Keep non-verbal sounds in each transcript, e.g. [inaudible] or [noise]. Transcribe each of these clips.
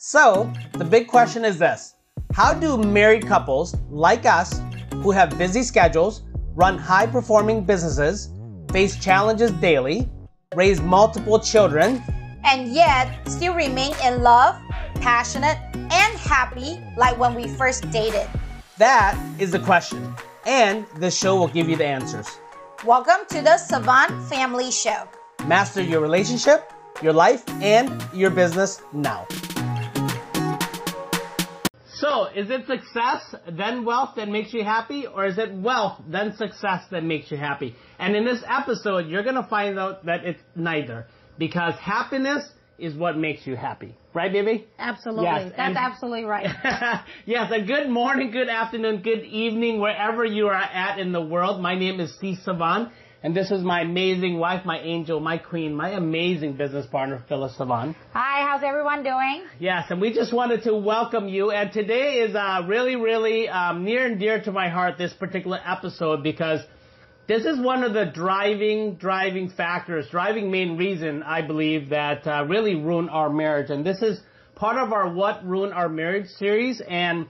So, the big question is this How do married couples like us, who have busy schedules, run high performing businesses, face challenges daily, raise multiple children, and yet still remain in love, passionate, and happy like when we first dated? That is the question, and this show will give you the answers. Welcome to the Savanh Family Show. Master your relationship, your life, and your business now. So, is it success, then wealth that makes you happy, or is it wealth, then success that makes you happy? And in this episode, you're gonna find out that it's neither. Because happiness is what makes you happy. Right, baby? Absolutely. Yes, That's absolutely right. [laughs] yes, and good morning, good afternoon, good evening, wherever you are at in the world. My name is C. Savanh, and this is my amazing wife, my angel, my queen, my amazing business partner, Phyllis Savanh. Hi, how's everyone doing? Yes, and we just wanted to welcome you. And today is uh, really, really um, near and dear to my heart, this particular episode, because this is one of the driving, driving factors, driving main reason, I believe, that uh, really ruined our marriage. And this is part of our What Ruined Our Marriage series. And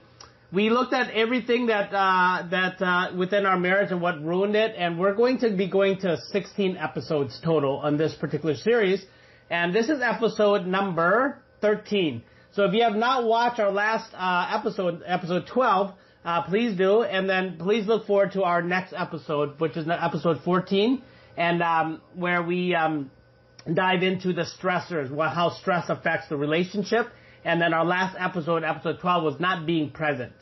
we looked at everything that uh, that uh, within our marriage and what ruined it, and we're going to be going to 16 episodes total on this particular series, and this is episode number 13. So if you have not watched our last uh, episode, episode 12, uh, please do, and then please look forward to our next episode, which is episode 14, and um, where we um, dive into the stressors, what, how stress affects the relationship. And then our last episode, episode 12, was not being present.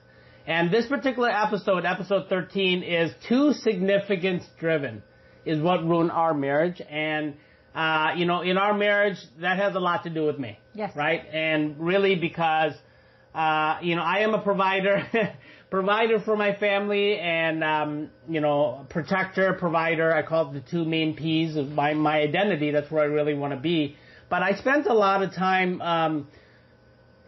And this particular episode, episode 13, is too significance driven, is what ruined our marriage. And, uh, you know, in our marriage, that has a lot to do with me. Yes. Right? And really because, uh, you know, I am a provider, [laughs] provider for my family and, um, you know, protector, provider. I call it the two main P's of my, my identity. That's where I really want to be. But I spent a lot of time, um,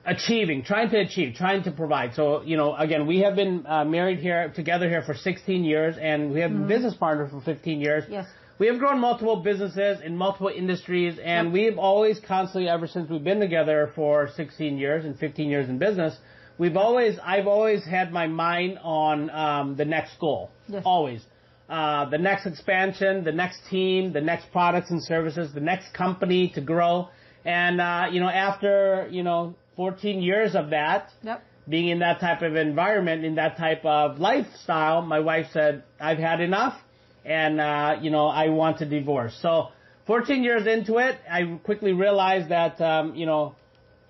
achieving, trying to achieve, trying to provide. So, you know, again, we have been uh, married here, together here for 16 years, and we have mm-hmm. been business partners for 15 years. Yes. We have grown multiple businesses in multiple industries, and yep. we've always constantly, ever since we've been together for 16 years and 15 years in business, we've always, I've always had my mind on um, the next goal. Yes. Always. Uh, the next expansion, the next team, the next products and services, the next company to grow. And, uh, you know, after, you know, 14 years of that, yep. being in that type of environment, in that type of lifestyle, my wife said, I've had enough and, uh, you know, I want to divorce. So 14 years into it, I quickly realized that, um, you know,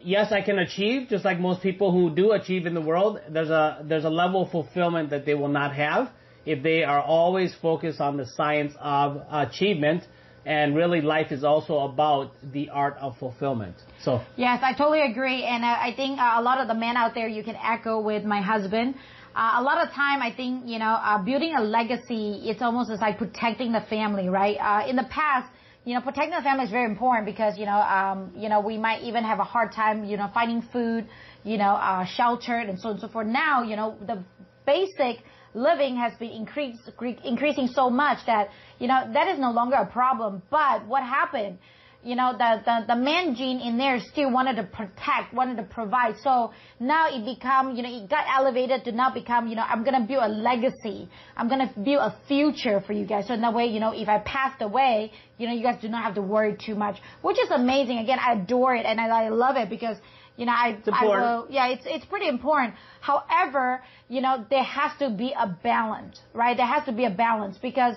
yes, I can achieve, just like most people who do achieve in the world. There's a, there's a level of fulfillment that they will not have if they are always focused on the science of achievement and really life is also about the art of fulfillment. So yes, I totally agree, and uh, I think uh, a lot of the men out there you can echo with my husband. Uh, a lot of time, I think you know, uh, building a legacy, it's almost as like protecting the family, right? Uh, in the past, you know, protecting the family is very important because you know, um, you know, we might even have a hard time, you know, finding food, you know, uh, sheltered and so on and so forth. Now, you know, the basic living has been increased, increasing so much that, you know, that is no longer a problem. But what happened? You know, the, the, the man gene in there still wanted to protect, wanted to provide. So now it become, you know, it got elevated to now become, you know, I'm gonna build a legacy. I'm gonna build a future for you guys. So in that way, you know, if I passed away, you know, you guys do not have to worry too much, which is amazing. Again, I adore it and I, I love it because you know, I, I will, yeah, it's, it's pretty important. However, you know, there has to be a balance, right? There has to be a balance because,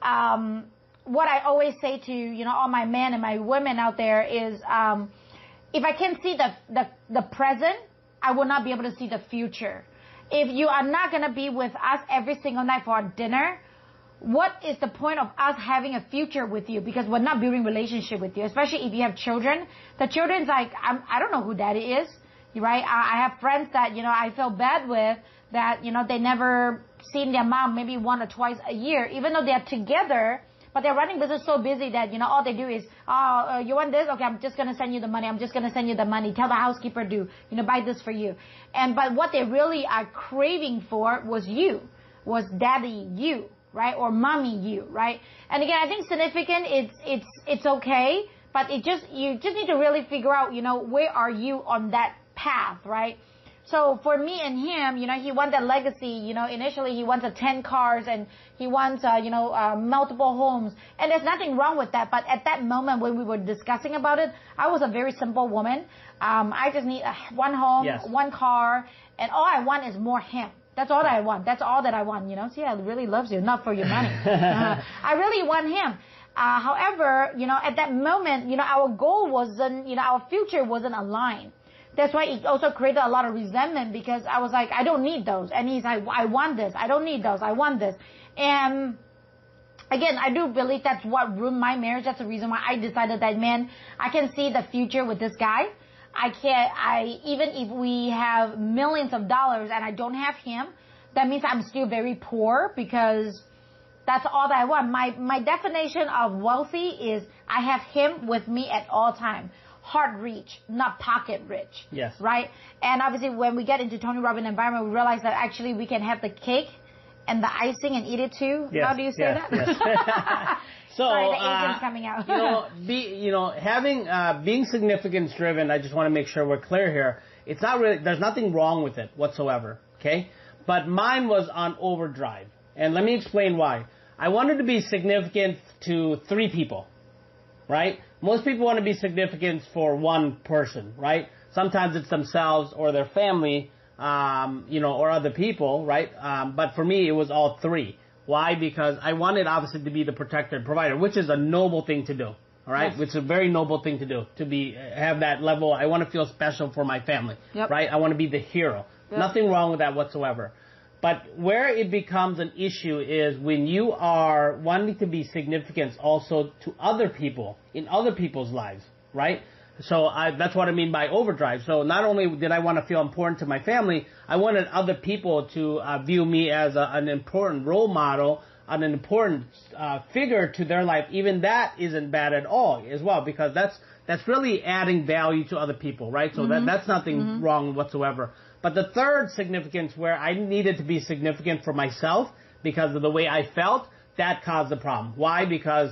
um, what I always say to, you know, all my men and my women out there is, um, if I can see the, the, the present, I will not be able to see the future. If you are not going to be with us every single night for our dinner, what is the point of us having a future with you? Because we're not building relationship with you, especially if you have children. The children's like, I'm, I don't know who daddy is, right? I, I have friends that, you know, I feel bad with that, you know, they never seen their mom maybe one or twice a year, even though they're together, but they're running business so busy that, you know, all they do is, oh, uh, you want this? Okay, I'm just going to send you the money. I'm just going to send you the money. Tell the housekeeper to, you know, buy this for you. And, but what they really are craving for was you, was daddy, you right? Or mommy you, right? And again, I think significant, it's, it's, it's okay, but it just, you just need to really figure out, you know, where are you on that path, right? So for me and him, you know, he wants a legacy. You know, initially he wants a 10 cars and he wants, uh, you know, uh, multiple homes. And there's nothing wrong with that. But at that moment when we were discussing about it, I was a very simple woman. Um, I just need uh, one home, Yes. one car, and all I want is more him. That's all that I want. That's all that I want. You know, see, I really loves you, not for your money. [laughs] Uh, I really want him. Uh, however, you know, at that moment, you know, our goal wasn't, you know, our future wasn't aligned. That's why it also created a lot of resentment because I was like, I don't need those. And he's like, I want this. I don't need those. I want this. And again, I do believe that's what ruined my marriage. That's the reason why I decided that, man, I can see the future with this guy. I can't, I, even if we have millions of dollars and I don't have him, that means I'm still very poor because that's all that I want. My, my definition of wealthy is I have him with me at all time. Heart reach, not pocket rich. Yes. Right? And obviously when we get into Tony Robbins environment, we realize that actually we can have the cake and the icing and eat it too. Yes, How do you say yes, that? yes. [laughs] [laughs] So, Sorry, the uh, coming out. you know, be you know, having uh, being significance driven. I just want to make sure we're clear here. It's not really. There's nothing wrong with it whatsoever. Okay, but mine was on overdrive, and let me explain why. I wanted to be significant to three people, right? Most people want to be significant for one person, right? Sometimes it's themselves or their family, um, you know, or other people, right? Um, but for me, it was all three. Why? Because I wanted obviously to be the protector and provider, which is a noble thing to do. All right, Yes. which is a very noble thing to do. To be have that level. I want to feel special for my family. Yep. Right. I want to be the hero. Yep. Nothing wrong with that whatsoever. But where it becomes an issue is when you are wanting to be significant also to other people in other people's lives, right? So I, that's what I mean by overdrive. So not only did I want to feel important to my family, I wanted other people to uh, view me as a, an important role model, an important uh, figure to their life. Even that isn't bad at all as well because that's that's really adding value to other people, right? So that that's nothing wrong whatsoever. But the third significance where I needed to be significant for myself because of the way I felt, that caused the problem. Why? Because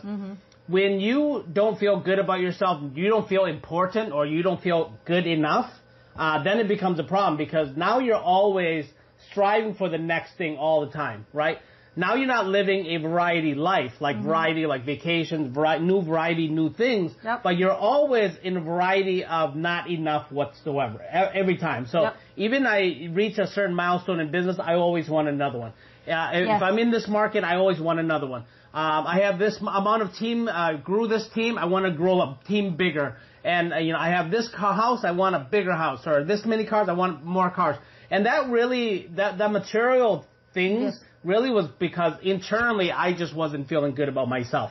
when you don't feel good about yourself, you don't feel important or you don't feel good enough, uh, then it becomes a problem because now you're always striving for the next thing all the time, right? Now you're not living a variety life, like variety, like vacations, vari- new variety, new things, Yep. but you're always in a variety of not enough whatsoever, every time. So Yep. even I reach a certain milestone in business, I always want another one. Uh, if Yes. I'm in this market, I always want another one. Um, I have this amount of team, uh, grew this team, I want to grow a team bigger. And, uh, you know, I have this car house, I want a bigger house. Or this many cars, I want more cars. And that really, that, that material things Yes. really was because internally I just wasn't feeling good about myself.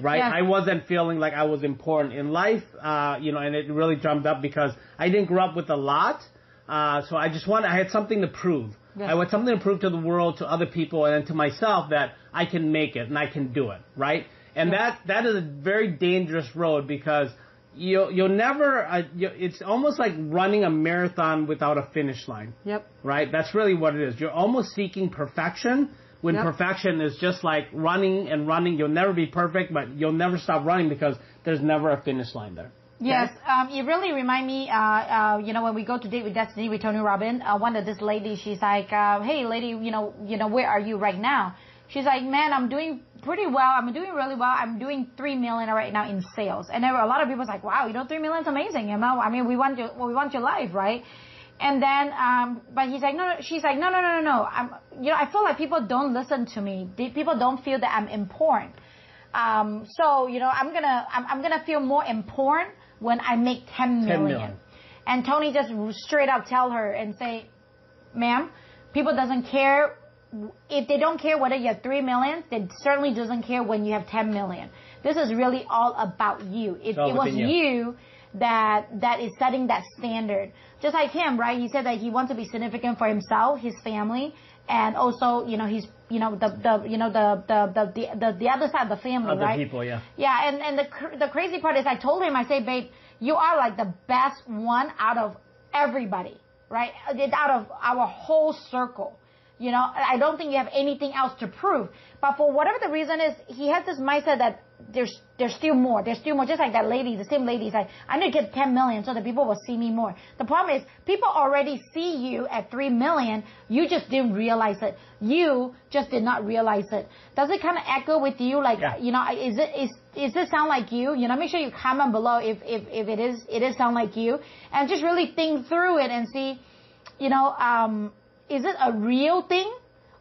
Right? Yes. I wasn't feeling like I was important in life, uh, you know, and it really jumped up because I didn't grow up with a lot. Uh, so I just wanted, I had something to prove. I want something to prove to the world, to other people, and to myself that I can make it and I can do it, right? And that that is a very dangerous road because you'll you'll never. Uh, you, it's almost like running a marathon without a finish line, Yep. right? That's really what it is. You're almost seeking perfection when Yep. perfection is just like running and running. You'll never be perfect, but you'll never stop running because there's never a finish line there. Yes, um, it really remind me, uh, uh, you know, when we go to date with Destiny with Tony Robbins, uh, one of this lady, she's like, uh, hey lady, you know, you know, where are you right now? She's like, man, I'm doing pretty well. I'm doing really well. I'm doing three million right now in sales. And there were a lot of people like, wow, you know, three million is amazing. You know, I mean, we want your, we want your life, right? And then, um, but he's like, no, no, she's like, no, no, no, no, no. I'm, you know, I feel like people don't listen to me. People don't feel that I'm important. Um, so, you know, I'm gonna, I'm, I'm gonna feel more important when I make 10 million. million. And Tony just straight up tell her and say, ma'am, people doesn't care if they don't care whether you have 3 million, they certainly doesn't care when you have 10 million. This is really all about you. It, all it was you. you that that is setting that standard. Just like him, right? He said that he wants to be significant for himself, his family, and also, you know, he's, you know, the the you know the the the the, the, the other side of the family, Other right? people, yeah. Yeah, and and the cr- the crazy part is, I told him, I say, babe, you are like the best one out of everybody, right? Out of our whole circle. You know, I don't think you have anything else to prove. But for whatever the reason is, he has this mindset that there's there's still more. There's still more. Just like that lady, the same lady is like, I need to get 10 million so that people will see me more. The problem is people already see you at 3 million. You just didn't realize it. You just did not realize it. Does it kind of echo with you? Like, Yeah. you know, is it, is, is this sound like you? You know, make sure you comment below if, if, if it is, it is sound like you and just really think through it and see, you know, um, is it a real thing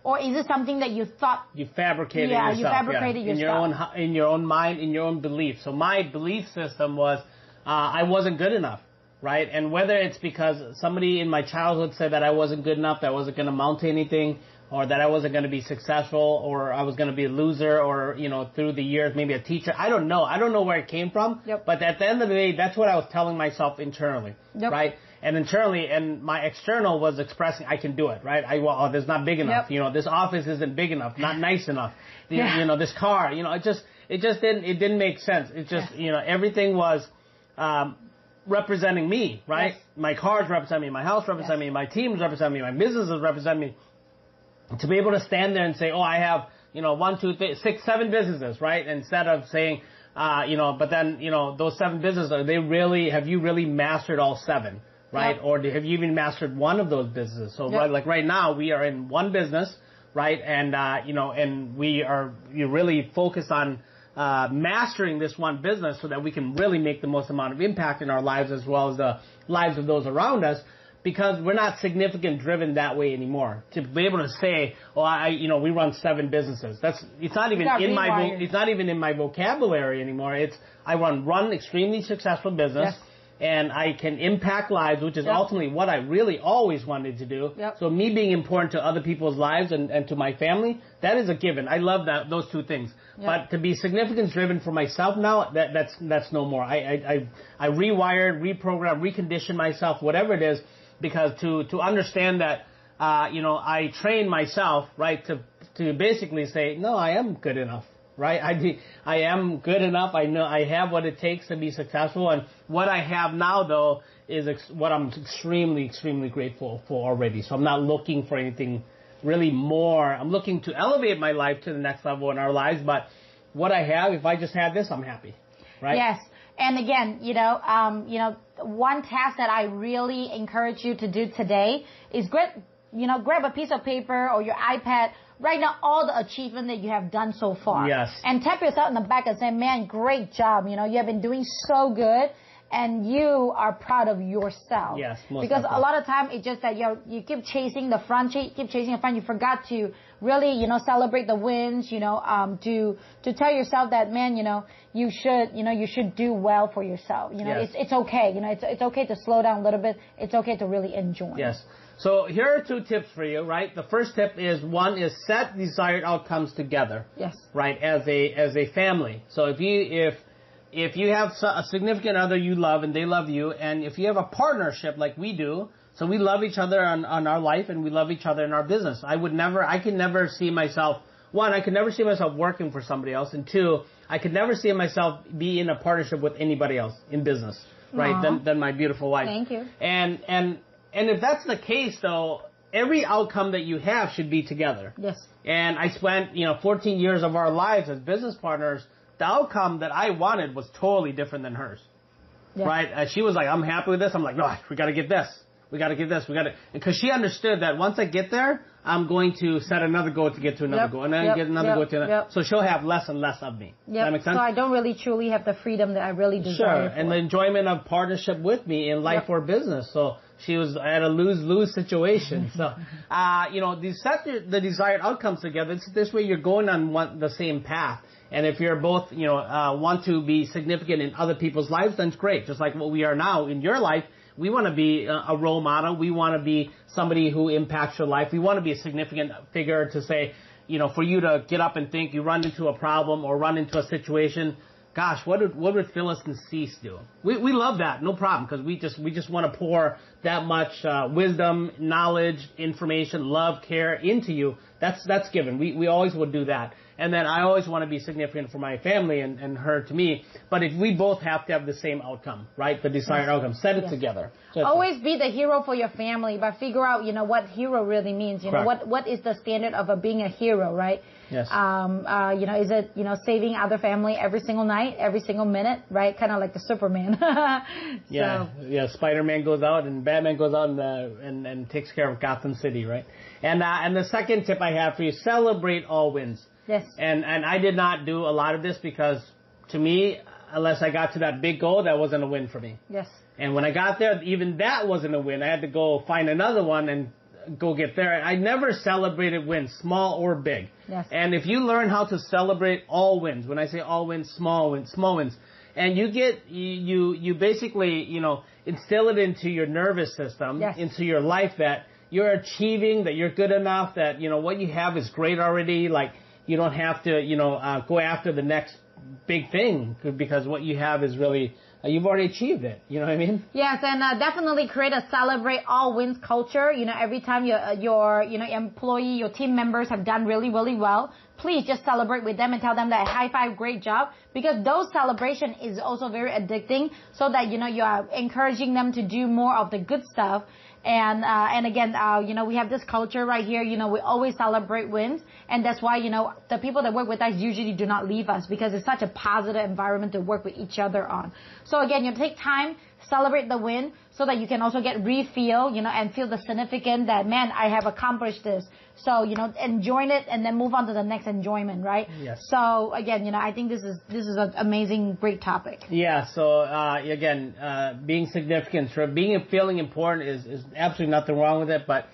or is it something that you thought You fabricated Yeah, you yourself. fabricated in your own in your own mind, in your own belief. So my belief system was uh, I wasn't good enough, right? And whether it's because somebody in my childhood said that I wasn't good enough, that I wasn't going to amount to anything, or that I wasn't going to be successful, or I was going to be a loser, or you know, through the years maybe a teacher. I don't know. I don't know where it came from. Yep. But at the end of the day, that's what I was telling myself internally, Yep. right? And internally, and my external was expressing, I can do it, right? I well, oh, this not big enough. Yep. You know, this office isn't big enough, not [laughs] nice enough. The- Yeah. You know, this car, you know, it just, it just didn't, it didn't make sense. It just, you know, everything was, um, representing me, right? Yes. My cars represent me, my house represent Yes. me, my teams represent me, my businesses represent me. To be able to stand there and say, oh, I have, you know, one, two, three, six, seven businesses, right? Instead of saying, uh, you know, but then, you know, those seven businesses, are they really, have you really mastered all seven, right? Yep. Or have you even mastered one of those businesses? So, Yep. right, like right now, we are in one business, right? And, uh, you know, and we are, you really focused on, uh, mastering this one business so that we can really make the most amount of impact in our lives as well as the lives of those around us because we're not significant driven that way anymore. To be able to say, "Oh, I, you know, we run seven businesses." That's it's not even in my vo- it's not even in my vocabulary anymore. It's I run run extremely successful business. Yes. And I can impact lives, which is Yep. ultimately what I really always wanted to do. Yep. So me being important to other people's lives and, and to my family, that is a given. I love that those two things. Yep. But to be significance driven for myself now, that that's that's no more. I I I, I rewired, reprogrammed, reconditioned myself, whatever it is, because to to understand that uh, you know I train myself right to to basically say no, I am good enough. Right, I I am good enough. I know I have what it takes to be successful, and what I have now though is ex- what I'm extremely, extremely grateful for already. So I'm not looking for anything really more. I'm looking to elevate my life to the next level in our lives, but what I have, if I just had this, I'm happy. Right? Yes. And again, you know, um, you know, one task that I really encourage you to do today is grab, you know, grab a piece of paper or your iPad, write now all the achievement that you have done so far. Yes. And tap yourself in the back and say, man, great job. You know, you have been doing so good. And you are proud of yourself. Yes, most Because a lot of time it's just that you you keep chasing the front, ch- keep chasing the front. You forgot to really, you know, celebrate the wins. You know, um, to to tell yourself that man, you know, you should, you know, you should do well for yourself. You know, Yes. it's it's okay. You know, it's it's okay to slow down a little bit. It's okay to really enjoy. Yes. So here are two tips for you, right? The first tip is one is set desired outcomes together. Yes. right as a as a family so if you if if you have a significant other you love and they love you and if you have a partnership like we do so we love each other on, on our life and we love each other in our business i would never i could never see myself one i could never see myself working for somebody else and two i could never see myself be in a partnership with anybody else in business right than, than my beautiful wife Thank you. and and and if that's the case though every outcome that you have should be together Yes. and I spent, you know, 14 years of our lives as business partners. The outcome that I wanted was totally different than hers. Yes. Right? Uh, she was like, I'm happy with this. I'm like, no, we gotta get this. We gotta get this. We gotta, because she understood that once I get there, I'm going to set another goal to get to another Yep, goal, and then yep, get another yep, goal to another. yep. So she'll have less and less of me. Does that make sense? So I don't really truly have the freedom that I really desire. Sure, desire. and the enjoyment of partnership with me in life Yep. or business. So she was at a lose lose situation. so, [laughs] uh, you know, these set the, the desired outcomes together. This, this way, you're going on one, the same path. And if you're both, you know, uh, want to be significant in other people's lives, then it's great. Just like what we are now in your life, we want to be a role model. We want to be somebody who impacts your life. We want to be a significant figure to say, you know, for you to get up and think you run into a problem or run into a situation gosh, what would what would Phyllis and Cease do? We we love that, no problem, because we just we just want to pour that much uh, wisdom, knowledge, information, love, care into you. That's that's given. We we always would do that, And then I always want to be significant for my family and, and her to me. But if we both have to have the same outcome, right? The desired yes. outcome, set it yes. together. So always be the hero for your family, but figure out, you know, what hero really means. You Correct. know, what, what is the standard of a, being a hero, right? Yes. Um, uh, you know, is it, you know, saving other family every single night, every single minute, right? Kind of like the Superman. [laughs] so. Yeah. Yeah. Spider-Man goes out and Batman goes out and, uh, and, and takes care of Gotham City, right? And, uh, and the second tip I have for you, celebrate all wins. Yes. And and I did not do a lot of this because to me, unless I got to that big goal, that wasn't a win for me. Yes. And when I got there, even that wasn't a win. I had to go find another one and go get there. I never celebrated wins, small or big. Yes. And if you learn how to celebrate all wins, when I say all wins, small wins, small wins, and you get you you basically you know instill it into your nervous system, yes. into your life that you're achieving, that you're good enough, that you know what you have is great already, like you don't have to, you know, uh, go after the next big thing because what you have is really uh, you've already achieved it. You know what I mean? Yes, and uh, definitely create a celebrate all wins culture. You know, every time your uh, your you know employee, your team members have done really really well, please just celebrate with them and tell them that high five, great job. Because those celebration is also very addicting, so that you know you are encouraging them to do more of the good stuff. And uh, and again, uh, you know, we have this culture right here. You know, we always celebrate wins, and that's why you know the people that work with us usually do not leave us because it's such a positive environment to work with each other on. So again, you know, take time, celebrate the win, so that you can also get refeel, you know, and feel the significance that man, I have accomplished this. So you know, enjoy it and then move on to the next enjoyment, right? Yes. So again, you know, I think this is this is an amazing, great topic. Yeah. So uh, again, uh, being significant, being feeling important is is absolutely nothing wrong with it, but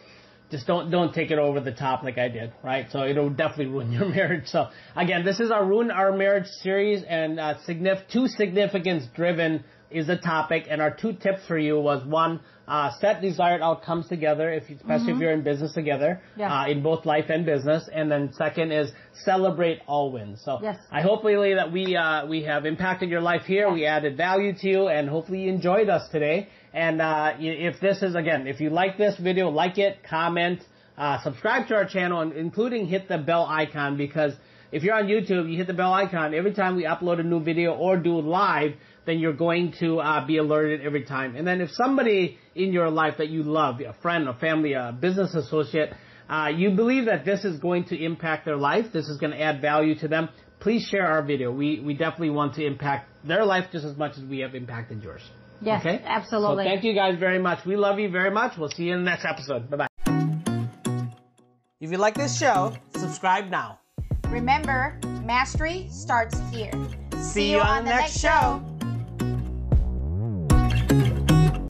just don't don't take it over the top like I did, right? So it'll definitely ruin your [laughs] marriage. So again, this is our ruin our marriage series, and uh, signif- two significance driven is the topic, and our two tips for you was one, uh, set desired outcomes together, if you, especially mm-hmm. if you're in business together, yeah. uh, in both life and business, and then second is celebrate all wins. So yes. I hopefully that we uh, we have impacted your life here, we added value to you, and hopefully you enjoyed us today. And uh, if this is again, if you like this video, like it, comment, uh, subscribe to our channel, and including hit the bell icon because if you're on YouTube, you hit the bell icon every time we upload a new video or do live then you're going to uh, be alerted every time. And then if somebody in your life that you love, a friend, a family, a business associate, uh, you believe that this is going to impact their life, this is going to add value to them, please share our video. We, we definitely want to impact their life just as much as we have impacted yours. Yes, okay? absolutely. So thank you guys very much. We love you very much. We'll see you in the next episode. Bye bye. If you like this show, subscribe now. Remember, mastery starts here. See, see you on, on the next show. show.